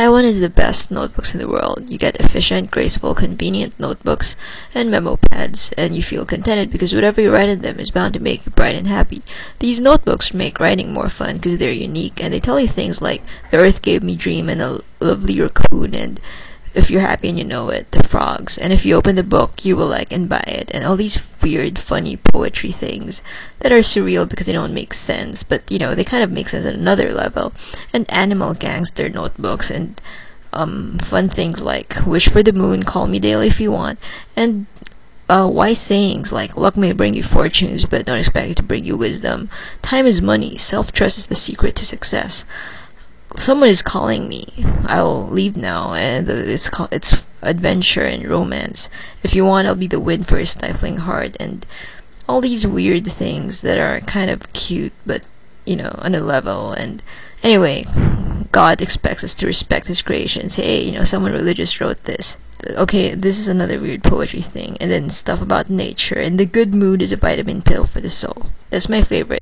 Taiwan is the best notebooks in the world. You get efficient, graceful, convenient notebooks and memo pads, and you feel contented because whatever you write in them is bound to make you bright and happy. These notebooks make writing more fun because they're unique and they tell you things like, the earth gave me dream and a lovely raccoon and if you're happy and you know it, the frogs. And if you open the book, you will like and buy it. And all these weird, funny poetry things that are surreal because they don't make sense, but you know, they kind of make sense at another level. And animal gangster notebooks and um, fun things like wish for the moon, call me daily if you want, and uh, wise sayings like luck may bring you fortunes, but don't expect it to bring you wisdom. Time is money. Self trust is the secret to success someone is calling me. I'll leave now, and it's called it's adventure and romance. If you want, I'll be the wind for a stifling heart, and all these weird things that are kind of cute, but you know, on a level. And anyway, God expects us to respect His creation. Say, hey, you know, someone religious wrote this. Okay, this is another weird poetry thing, and then stuff about nature. And the good mood is a vitamin pill for the soul. That's my favorite.